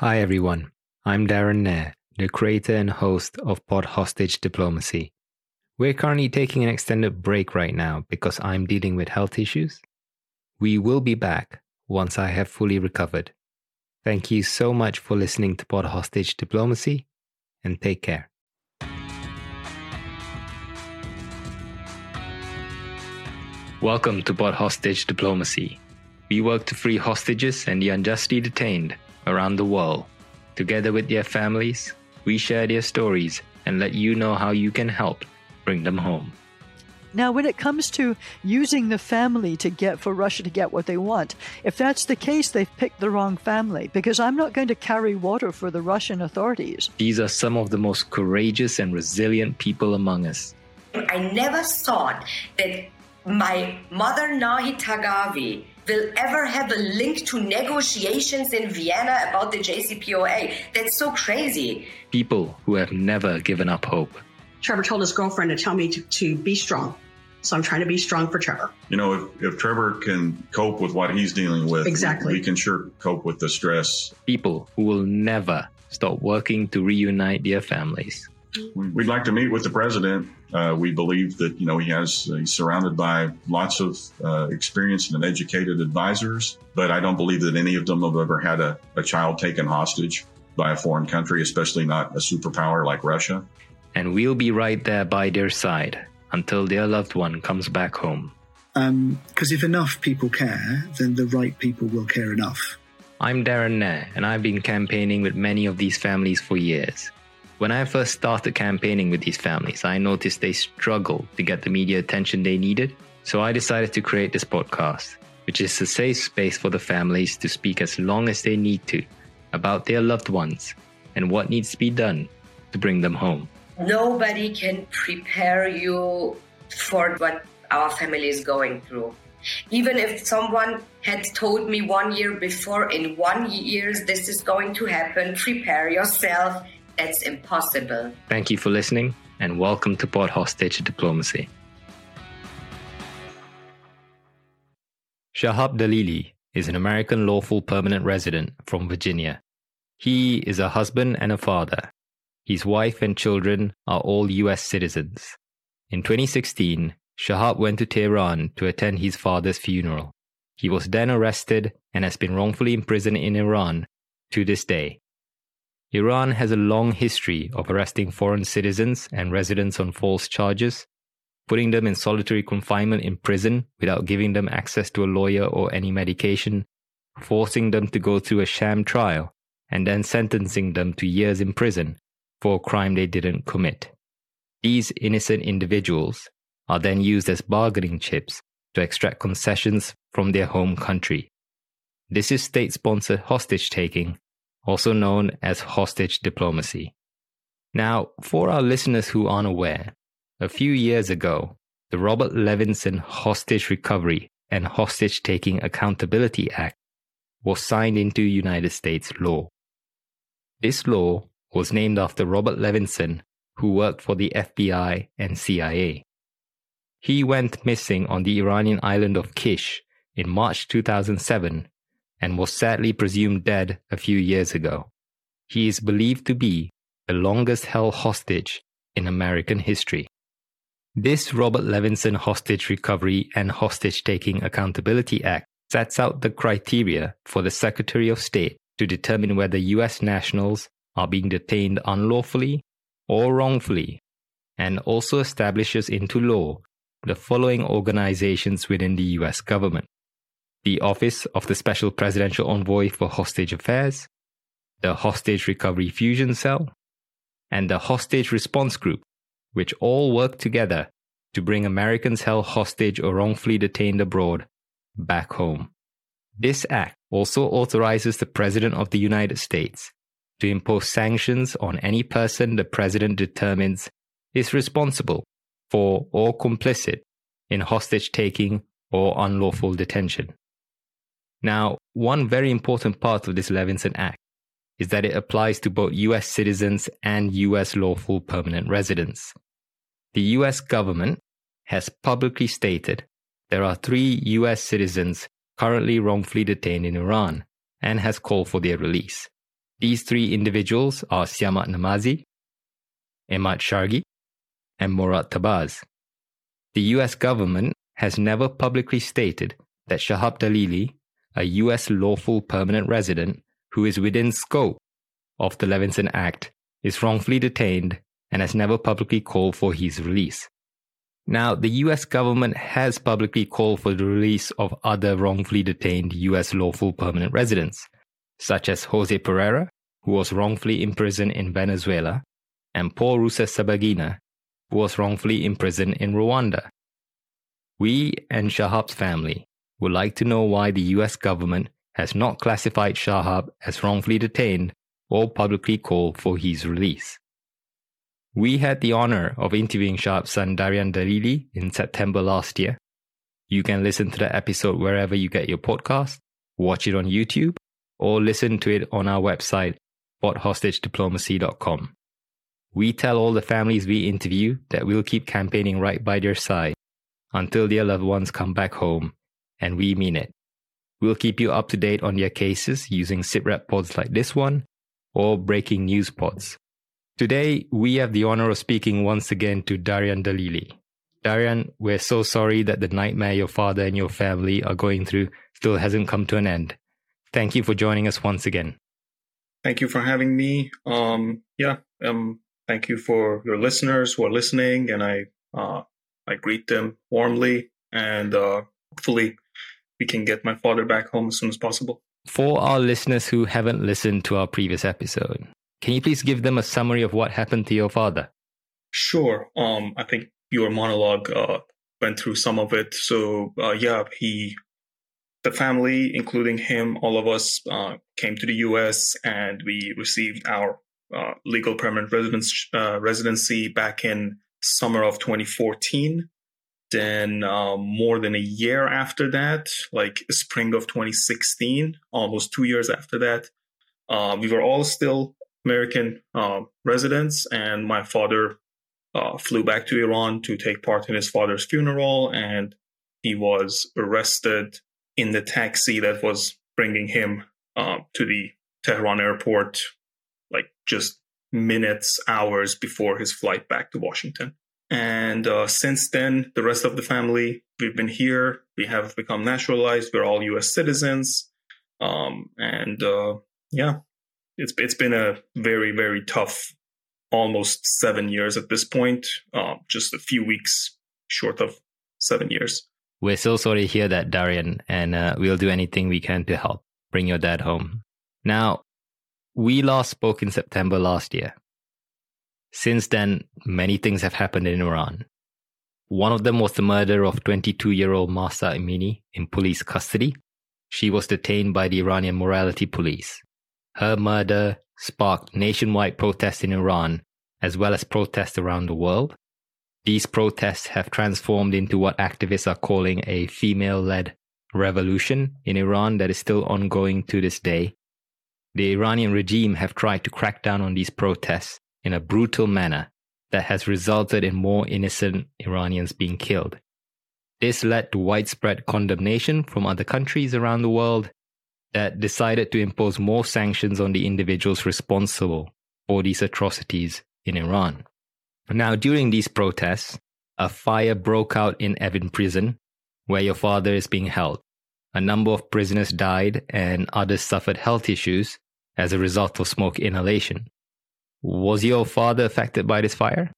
Hi, everyone. I'm Darren Nair, the creator and host of Pod Hostage Diplomacy. We're currently taking an extended break right now because I'm dealing with health issues. We will be back once I have fully recovered. Thank you so much for listening to Pod Hostage Diplomacy and take care. Welcome to Pod Hostage Diplomacy. We work to free hostages and the unjustly detained around the world. Together with their families, we share their stories and let you know how you can help bring them home. Now, when it comes to using the family to get for Russia to get what they want, if that's the case, they've picked the wrong family because I'm not going to carry water for the Russian authorities. These are some of the most courageous and resilient people among us. I never thought that my mother Nahid Taghavi will ever have a link to negotiations in Vienna about the JCPOA. That's so crazy. People who have never given up hope. Trevor told his girlfriend to tell me to, to be strong. So I'm trying to be strong for Trevor. You know, if, if Trevor can cope with what he's dealing with, exactly. we, we can sure cope with the stress. People who will never stop working to reunite their families. We'd like to meet with the president. Uh, we believe that you know he has uh, he's surrounded by lots of uh, experienced and educated advisors, but I don't believe that any of them have ever had a, a child taken hostage by a foreign country, especially not a superpower like Russia. And we'll be right there by their side until their loved one comes back home. Because um, if enough people care, then the right people will care enough. I'm Darren Nair, and I've been campaigning with many of these families for years. When I first started campaigning with these families, I noticed they struggled to get the media attention they needed. So I decided to create this podcast, which is a safe space for the families to speak as long as they need to about their loved ones and what needs to be done to bring them home. Nobody can prepare you for what our family is going through. Even if someone had told me one year before, in one year, this is going to happen, prepare yourself it's impossible. Thank you for listening and welcome to Pod Hostage Diplomacy. Shahab Dalili is an American lawful permanent resident from Virginia. He is a husband and a father. His wife and children are all US citizens. In 2016, Shahab went to Tehran to attend his father's funeral. He was then arrested and has been wrongfully imprisoned in Iran to this day. Iran has a long history of arresting foreign citizens and residents on false charges, putting them in solitary confinement in prison without giving them access to a lawyer or any medication, forcing them to go through a sham trial, and then sentencing them to years in prison for a crime they didn't commit. These innocent individuals are then used as bargaining chips to extract concessions from their home country. This is state sponsored hostage taking also known as hostage diplomacy. Now, for our listeners who aren't aware, a few years ago, the Robert Levinson Hostage Recovery and Hostage Taking Accountability Act was signed into United States law. This law was named after Robert Levinson, who worked for the FBI and CIA. He went missing on the Iranian island of Kish in March 2007 and was sadly presumed dead a few years ago. He is believed to be the longest held hostage in American history. This Robert Levinson Hostage Recovery and Hostage Taking Accountability Act sets out the criteria for the Secretary of State to determine whether U.S. nationals are being detained unlawfully or wrongfully, and also establishes into law the following organizations within the U.S. government the Office of the Special Presidential Envoy for Hostage Affairs, the Hostage Recovery Fusion Cell, and the Hostage Response Group, which all work together to bring Americans held hostage or wrongfully detained abroad back home. This act also authorizes the President of the United States to impose sanctions on any person the President determines is responsible for or complicit in hostage taking or unlawful detention. Now, one very important part of this Levinson Act is that it applies to both US citizens and US lawful permanent residents. The US government has publicly stated there are three US citizens currently wrongfully detained in Iran and has called for their release. These three individuals are Siamak Namazi, Emad Shargi, and Murad Tahbaz. The US government has never publicly stated that Shahab Dalili, a US lawful permanent resident who is within scope of the Levinson Act, is wrongfully detained and has never publicly called for his release. Now, the US government has publicly called for the release of other wrongfully detained US lawful permanent residents, such as Jose Pereira, who was wrongfully imprisoned in Venezuela, and Paul Rusesabagina, who was wrongfully imprisoned in Rwanda. We and Shahab's family would like to know why the US government has not classified Shahab as wrongfully detained or publicly called for his release. We had the honor of interviewing Shahab's son Darian Dalili in September last year. You can listen to the episode wherever you get your podcast, watch it on YouTube, or listen to it on our website, spothostagediplomacy.com. We tell all the families we interview that we'll keep campaigning right by their side until their loved ones come back home, and we mean it. We'll keep you up to date on your cases using SITREP pods like this one or breaking news pods. Today, we have the honor of speaking once again to Darian Dalili. Darian, we're so sorry that the nightmare your father and your family are going through still hasn't come to an end. Thank you for joining us once again. Thank you for having me. Um, yeah, um, thank you for your listeners who are listening, and I uh, I greet them warmly, and uh, hopefully we can get my father back home as soon as possible. For our listeners who haven't listened to our previous episode, can you please give them a summary of what happened to your father? Sure. Um, I think your monologue uh, went through some of it. So uh, yeah, he, the family, including him, all of us uh, came to the U.S. and we received our uh, legal permanent residence uh, residency back in summer of 2014. Then uh, more than a year after that, like spring of 2016, almost two years after that, we were all still American uh, residents, and my father uh, flew back to Iran to take part in his father's funeral, and he was arrested in the taxi that was bringing him uh, to the Tehran airport, like just minutes, hours before his flight back to Washington. And uh, since then, the rest of the family, we've been here. We have become naturalized. We're all U.S. citizens. Um, and uh, yeah, it's it's been a very very tough almost seven years at this point. Um, just a few weeks short of seven years. We're so sorry to hear that, Darian, and uh, we'll do anything we can to help bring your dad home. Now, we last spoke in September last year. Since then, many things have happened in Iran. One of them was the murder of 22 year old Mahsa Amini in police custody. She was detained by the Iranian morality police her murder sparked nationwide protests in Iran, as well as protests around the world. These protests have transformed into what activists are calling a female led revolution in Iran that is still ongoing to this day. The Iranian regime have tried to crack down on these protests in a brutal manner that has resulted in more innocent Iranians being killed. This led to widespread condemnation from other countries around the world that decided to impose more sanctions on the individuals responsible for these atrocities in Iran. Now, during these protests, a fire broke out in Evin prison, where your father is being held. A number of prisoners died and others suffered health issues as a result of smoke inhalation. Was your father affected by this fire?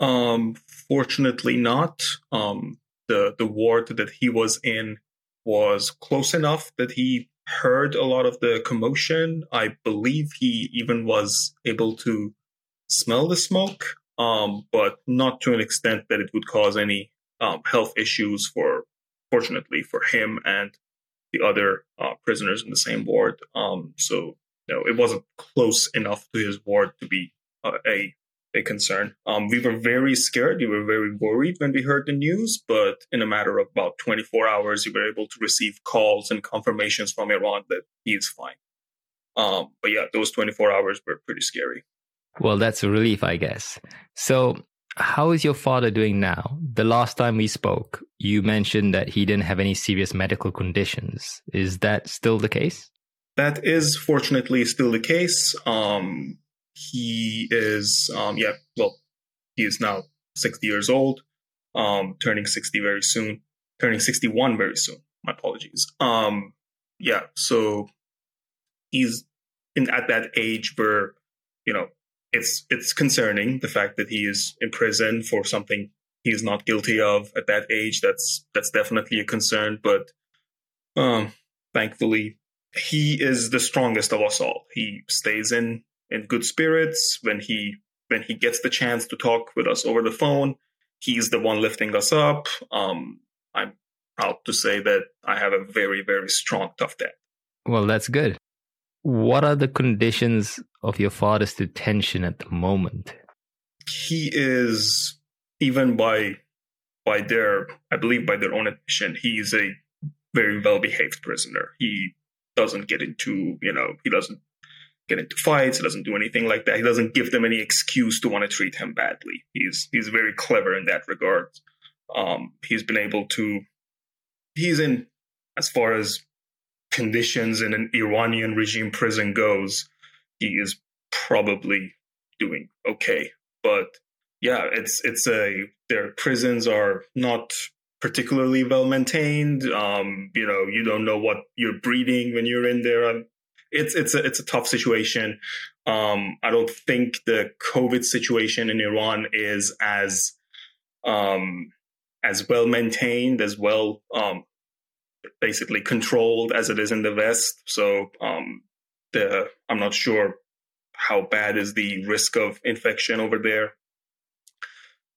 Um, fortunately not. Um, the the ward that he was in was close enough that he heard a lot of the commotion. I believe he even was able to smell the smoke, um, but not to an extent that it would cause any um, health issues for, fortunately, for him and the other uh, prisoners in the same ward. Um, so, know, it wasn't close enough to his ward to be uh, a a concern. Um, we were very scared. We were very worried when we heard the news, but in a matter of about 24 hours, we were able to receive calls and confirmations from Iran that he is fine. Um, but yeah, those 24 hours were pretty scary. Well, that's a relief, I guess. So, how is your father doing now? The last time we spoke, you mentioned that he didn't have any serious medical conditions. Is that still the case? That is fortunately still the case. Um, he is, um, yeah, well, he is now 60 years old, um, turning 60 very soon, turning 61 very soon. My apologies. Um, yeah, so he's in at that age where, you know, it's it's concerning the fact that he is in prison for something he's not guilty of at that age. That's that's definitely a concern. But um, thankfully, he is the strongest of us all. He stays in in good spirits when he when he gets the chance to talk with us over the phone. He's the one lifting us up. Um, I'm proud to say that I have a very very strong tough dad. Well, that's good. What are the conditions of your father's detention at the moment? He is even by by their I believe by their own admission, he is a very well behaved prisoner. He doesn't get into, you know, he doesn't get into fights, he doesn't do anything like that. He doesn't give them any excuse to want to treat him badly. He's he's very clever in that regard. Um, he's been able to he's in as far as conditions in an Iranian regime prison goes, he is probably doing okay. But yeah, it's it's a their prisons are not particularly well maintained. Um, you know, you don't know what you're breeding when you're in there. Um, it's it's a it's a tough situation. Um, I don't think the COVID situation in Iran is as um, as well maintained, as well um, basically controlled as it is in the West. So um, the I'm not sure how bad is the risk of infection over there.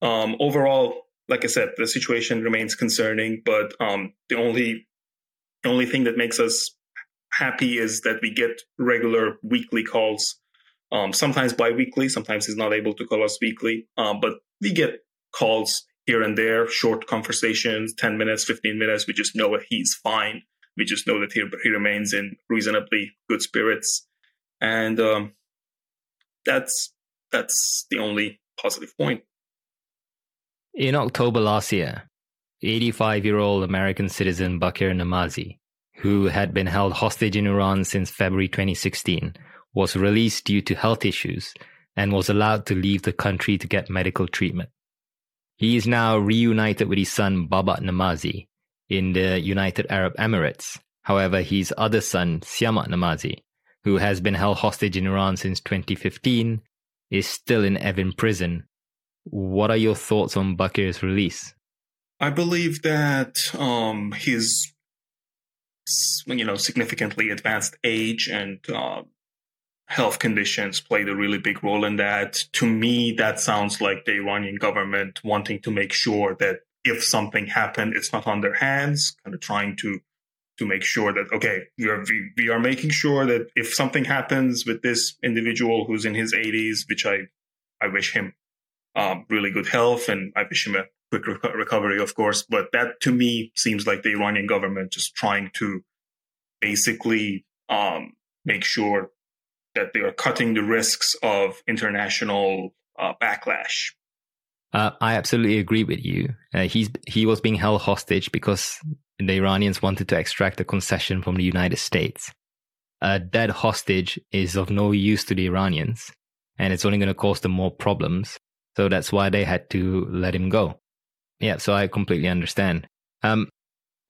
Overall, like I said, the situation remains concerning, but um, the only only thing that makes us happy is that we get regular weekly calls. Um, sometimes bi-weekly, sometimes he's not able to call us weekly, um, but we get calls here and there, short conversations, 10 minutes, 15 minutes. We just know that he's fine. We just know that he, he remains in reasonably good spirits. And um, that's that's the only positive point. In October last year, 85 year old American citizen Baquer Namazi, who had been held hostage in Iran since February 2016, was released due to health issues and was allowed to leave the country to get medical treatment. He is now reunited with his son Babak Namazi in the United Arab Emirates. However, his other son, Siamak Namazi, who has been held hostage in Iran since 2015, is still in Evin prison. What are your thoughts on Baquer's release? I believe that um, his, you know, significantly advanced age and uh, health conditions played a really big role in that. To me, that sounds like the Iranian government wanting to make sure that if something happened, it's not on their hands, kind of trying to to make sure that okay, we are we, we are making sure that if something happens with this individual who's in his 80s, which I I wish him um, really good health and I wish him a quick re- recovery, of course. But that to me seems like the Iranian government just trying to basically um, make sure that they are cutting the risks of international uh, backlash. Uh, I absolutely agree with you. Uh, he's he was being held hostage because the Iranians wanted to extract a concession from the United States. A dead hostage is of no use to the Iranians, and it's only going to cause them more problems. So that's why they had to let him go. Yeah, so I completely understand. Um,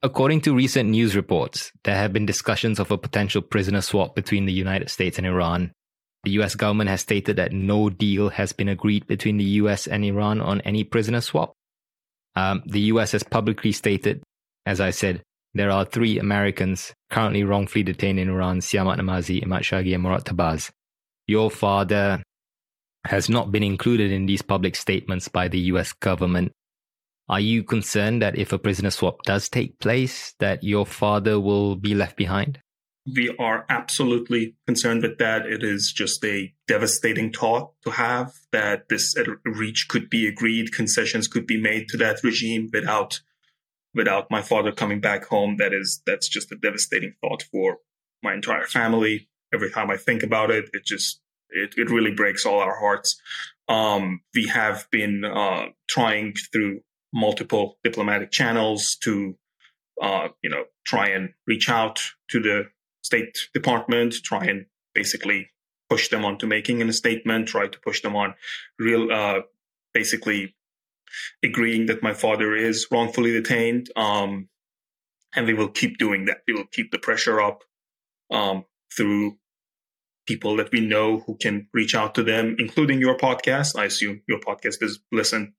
According to recent news reports, there have been discussions of a potential prisoner swap between the United States and Iran. The US government has stated that no deal has been agreed between the US and Iran on any prisoner swap. Um, the US has publicly stated, as I said, there are three Americans currently wrongfully detained in Iran Siamak Namazi, Emad Shargi, and Morad Tahbaz. Your father has not been included in these public statements by the US government are you concerned that if a prisoner swap does take place, that your father will be left behind? We are absolutely concerned with that. It is just a devastating thought to have that this reach could be agreed, concessions could be made to that regime without without my father coming back home. That is that's just a devastating thought for my entire family. Every time I think about it, it just it, it really breaks all our hearts. Um, we have been uh, trying through multiple diplomatic channels to, uh, you know, try and reach out to the State Department, try and basically push them on to making a statement, try to push them on real, uh, basically agreeing that my father is wrongfully detained. Um, and we will keep doing that. We will keep the pressure up um, through people that we know who can reach out to them, including your podcast. I assume your podcast is listened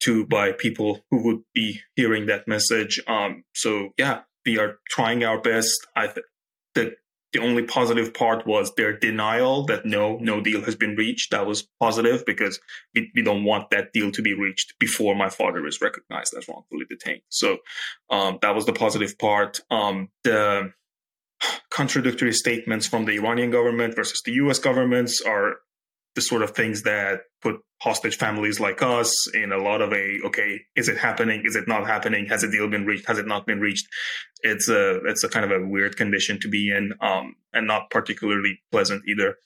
to by people who would be hearing that message. Um, so yeah, we are trying our best. I th- the the only positive part was their denial that no, no deal has been reached. That was positive because we, we don't want that deal to be reached before my father is recognized as wrongfully detained. So um, that was the positive part. Um, the contradictory statements from the Iranian government versus the US governments are the sort of things that put hostage families like us in a lot of a okay is it happening? Is it not happening? Has a deal been reached? Has it not been reached? It's a it's a kind of a weird condition to be in um, and not particularly pleasant either.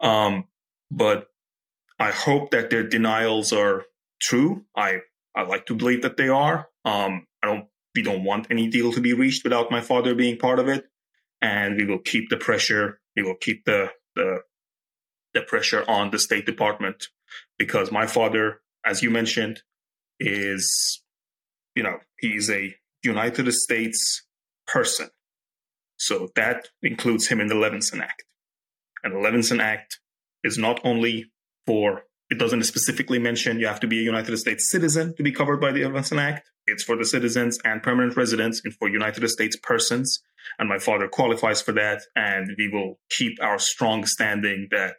Um, but i hope that their denials are true. I i like to believe that they are. Um, i don't we don't want any deal to be reached without my father being part of it and we will keep the pressure we will keep the the the pressure on the State Department because my father, as you mentioned, is, you know, he's a United States person. So that includes him in the Levinson Act. And the Levinson Act is not only for, it doesn't specifically mention you have to be a United States citizen to be covered by the Levinson Act. It's for the citizens and permanent residents and for United States persons. And my father qualifies for that. And we will keep our strong standing that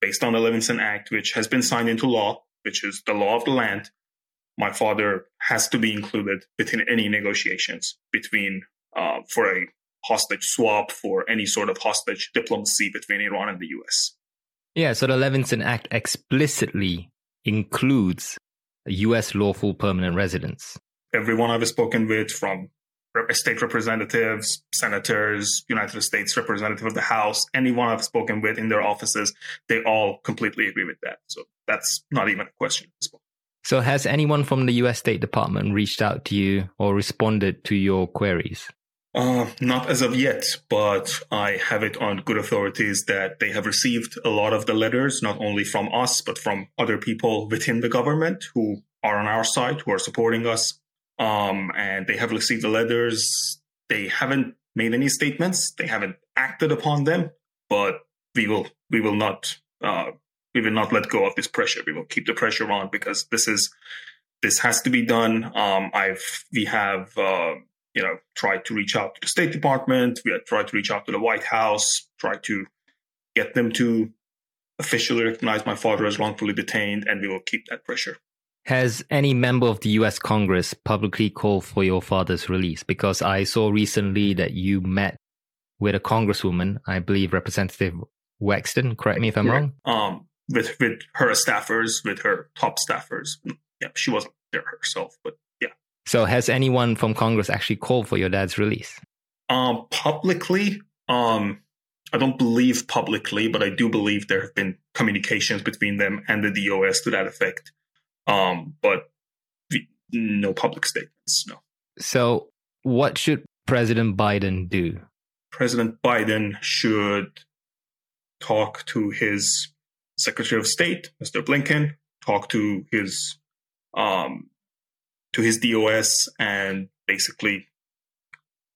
based on the Levinson Act, which has been signed into law, which is the law of the land, my father has to be included within any negotiations between uh, for a hostage swap for any sort of hostage diplomacy between Iran and the U.S. Yeah, so the Levinson Act explicitly includes U.S. lawful permanent residents. Everyone I've spoken with, from state representatives, senators, United States representative of the House, anyone I've spoken with in their offices, they all completely agree with that. So that's not even a question at this point. So has anyone from the US State Department reached out to you or responded to your queries? Uh, not as of yet, but I have it on good authorities that they have received a lot of the letters, not only from us, but from other people within the government who are on our side, who are supporting us um, and they have received the letters. They haven't made any statements. They haven't acted upon them, but we will we will not uh, we will not let go of this pressure. We will keep the pressure on because this is this has to be done. Um, I've we have uh, you know tried to reach out to the State Department. We have tried to reach out to the White House. Tried to get them to officially recognize my father as wrongfully detained, and we will keep that pressure. Has any member of the US Congress publicly called for your father's release? Because I saw recently that you met with a congresswoman, I believe Representative Wexton, correct me if I'm yeah. wrong. Um, with with her staffers, with her top staffers. Yeah, she wasn't there herself, but. So has anyone from Congress actually called for your dad's release? Um, publicly, um, I don't believe publicly, but I do believe there have been communications between them and the DOS to that effect. Um, but no public statements, no. So, what should President Biden do? President Biden should talk to his Secretary of State, Mr. Blinken, talk to his um, to his DOS, and basically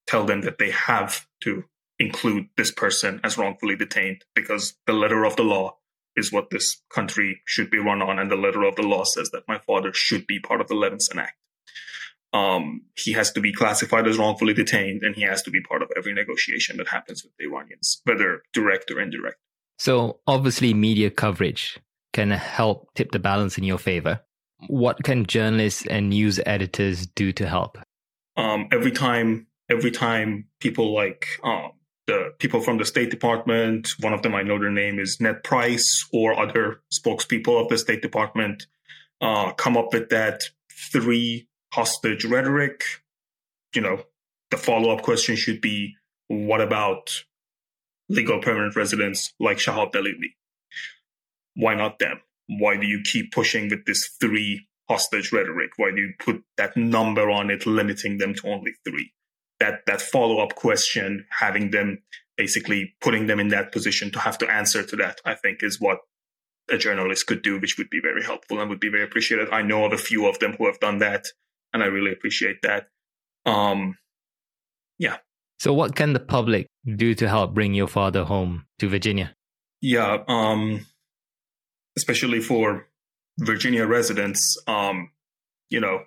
tell them that they have to include this person as wrongfully detained because the letter of the law is what this country should be run on. And the letter of the law says that my father should be part of the Levinson Act. Um, he has to be classified as wrongfully detained and he has to be part of every negotiation that happens with the Iranians, whether direct or indirect. So, obviously, media coverage can help tip the balance in your favor. What can journalists and news editors do to help? Um, every time, every time people like um, the people from the State Department, one of them I know their name is Ned Price, or other spokespeople of the State Department, uh, come up with that three hostage rhetoric. You know, the follow up question should be what about legal permanent residents like Shahab Dalili? Why not them? Why do you keep pushing with this three hostage rhetoric? Why do you put that number on it, limiting them to only three? that that follow up question, having them basically putting them in that position to have to answer to that, I think is what a journalist could do, which would be very helpful and would be very appreciated. I know of a few of them who have done that, and I really appreciate that. Um, yeah. So, what can the public do to help bring your father home to Virginia? Yeah, um, especially for Virginia residents, um, you know,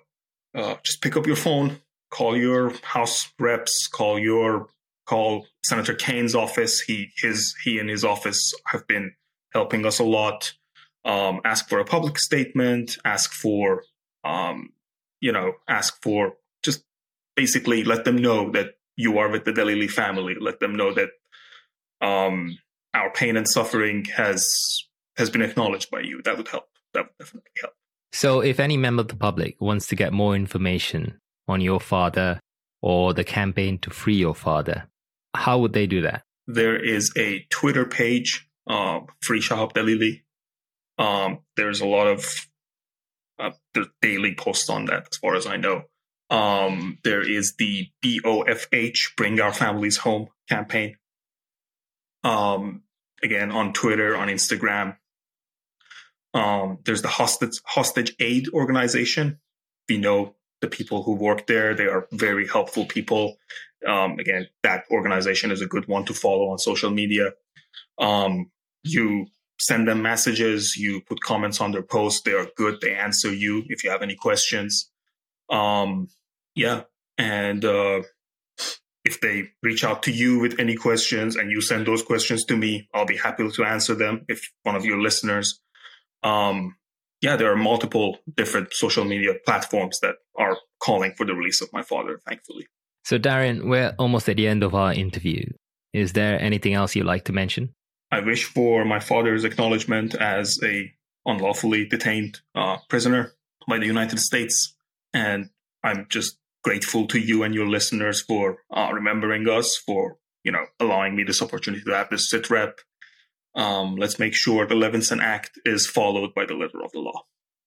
uh, just pick up your phone, call your House reps, call your call Senator Kaine's office. He his he and his office have been helping us a lot. Um, ask for a public statement. Ask for um, you know, ask for just basically let them know that you are with the Dalili family. Let them know that um, our pain and suffering has has been acknowledged by you. That would help. That would definitely help. So, if any member of the public wants to get more information on your father or the campaign to free your father, how would they do that? There is a Twitter page, uh, Free Shahab Dalili. Um, there's a lot of uh, daily posts on that, as far as I know. Um, there is the BOFH, Bring Our Families Home campaign. Um, again, on Twitter, on Instagram. Um, there's the hostage, hostage aid organization. We know the people who work there. They are very helpful people. Um, again, that organization is a good one to follow on social media. Um, you send them messages, you put comments on their posts. They are good. They answer you if you have any questions. Um, yeah. And, uh, if they reach out to you with any questions and you send those questions to me, I'll be happy to answer them. If one of your listeners, um, yeah, there are multiple different social media platforms that are calling for the release of my father, thankfully. So, Darian, we're almost at the end of our interview. Is there anything else you'd like to mention? I wish for my father's acknowledgement as a unlawfully detained uh, prisoner by the United States, and I'm just grateful to you and your listeners for uh, remembering us, for you know allowing me this opportunity to have this sit rep. Um, let's make sure the Levinson Act is followed by the letter of the law.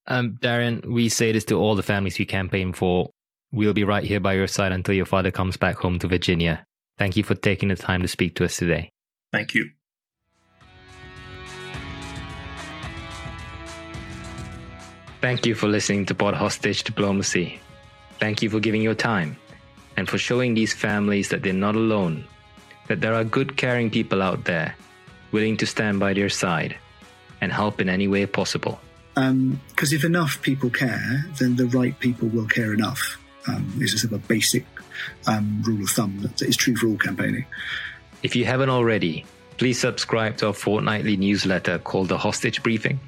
Um, Darian, we say this to all the families we campaign for. We'll be right here by your side until your father comes back home to Virginia. Thank you for taking the time to speak to us today. Thank you. Thank you for listening to Pod Hostage Diplomacy. Thank you for giving your time and for showing these families that they're not alone, that there are good, caring people out there willing to stand by their side and help in any way possible. Because um, if enough people care, then the right people will care enough. Um, is a sort of a basic um, rule of thumb that is true for all campaigning. If you haven't already, please subscribe to our fortnightly newsletter called The Hostage Briefing.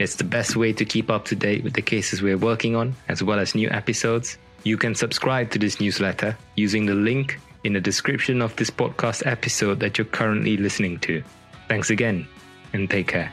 It's the best way to keep up to date with the cases we're working on, as well as new episodes you can subscribe to this newsletter using the link in the description of this podcast episode that you're currently listening to. Thanks again, and take care.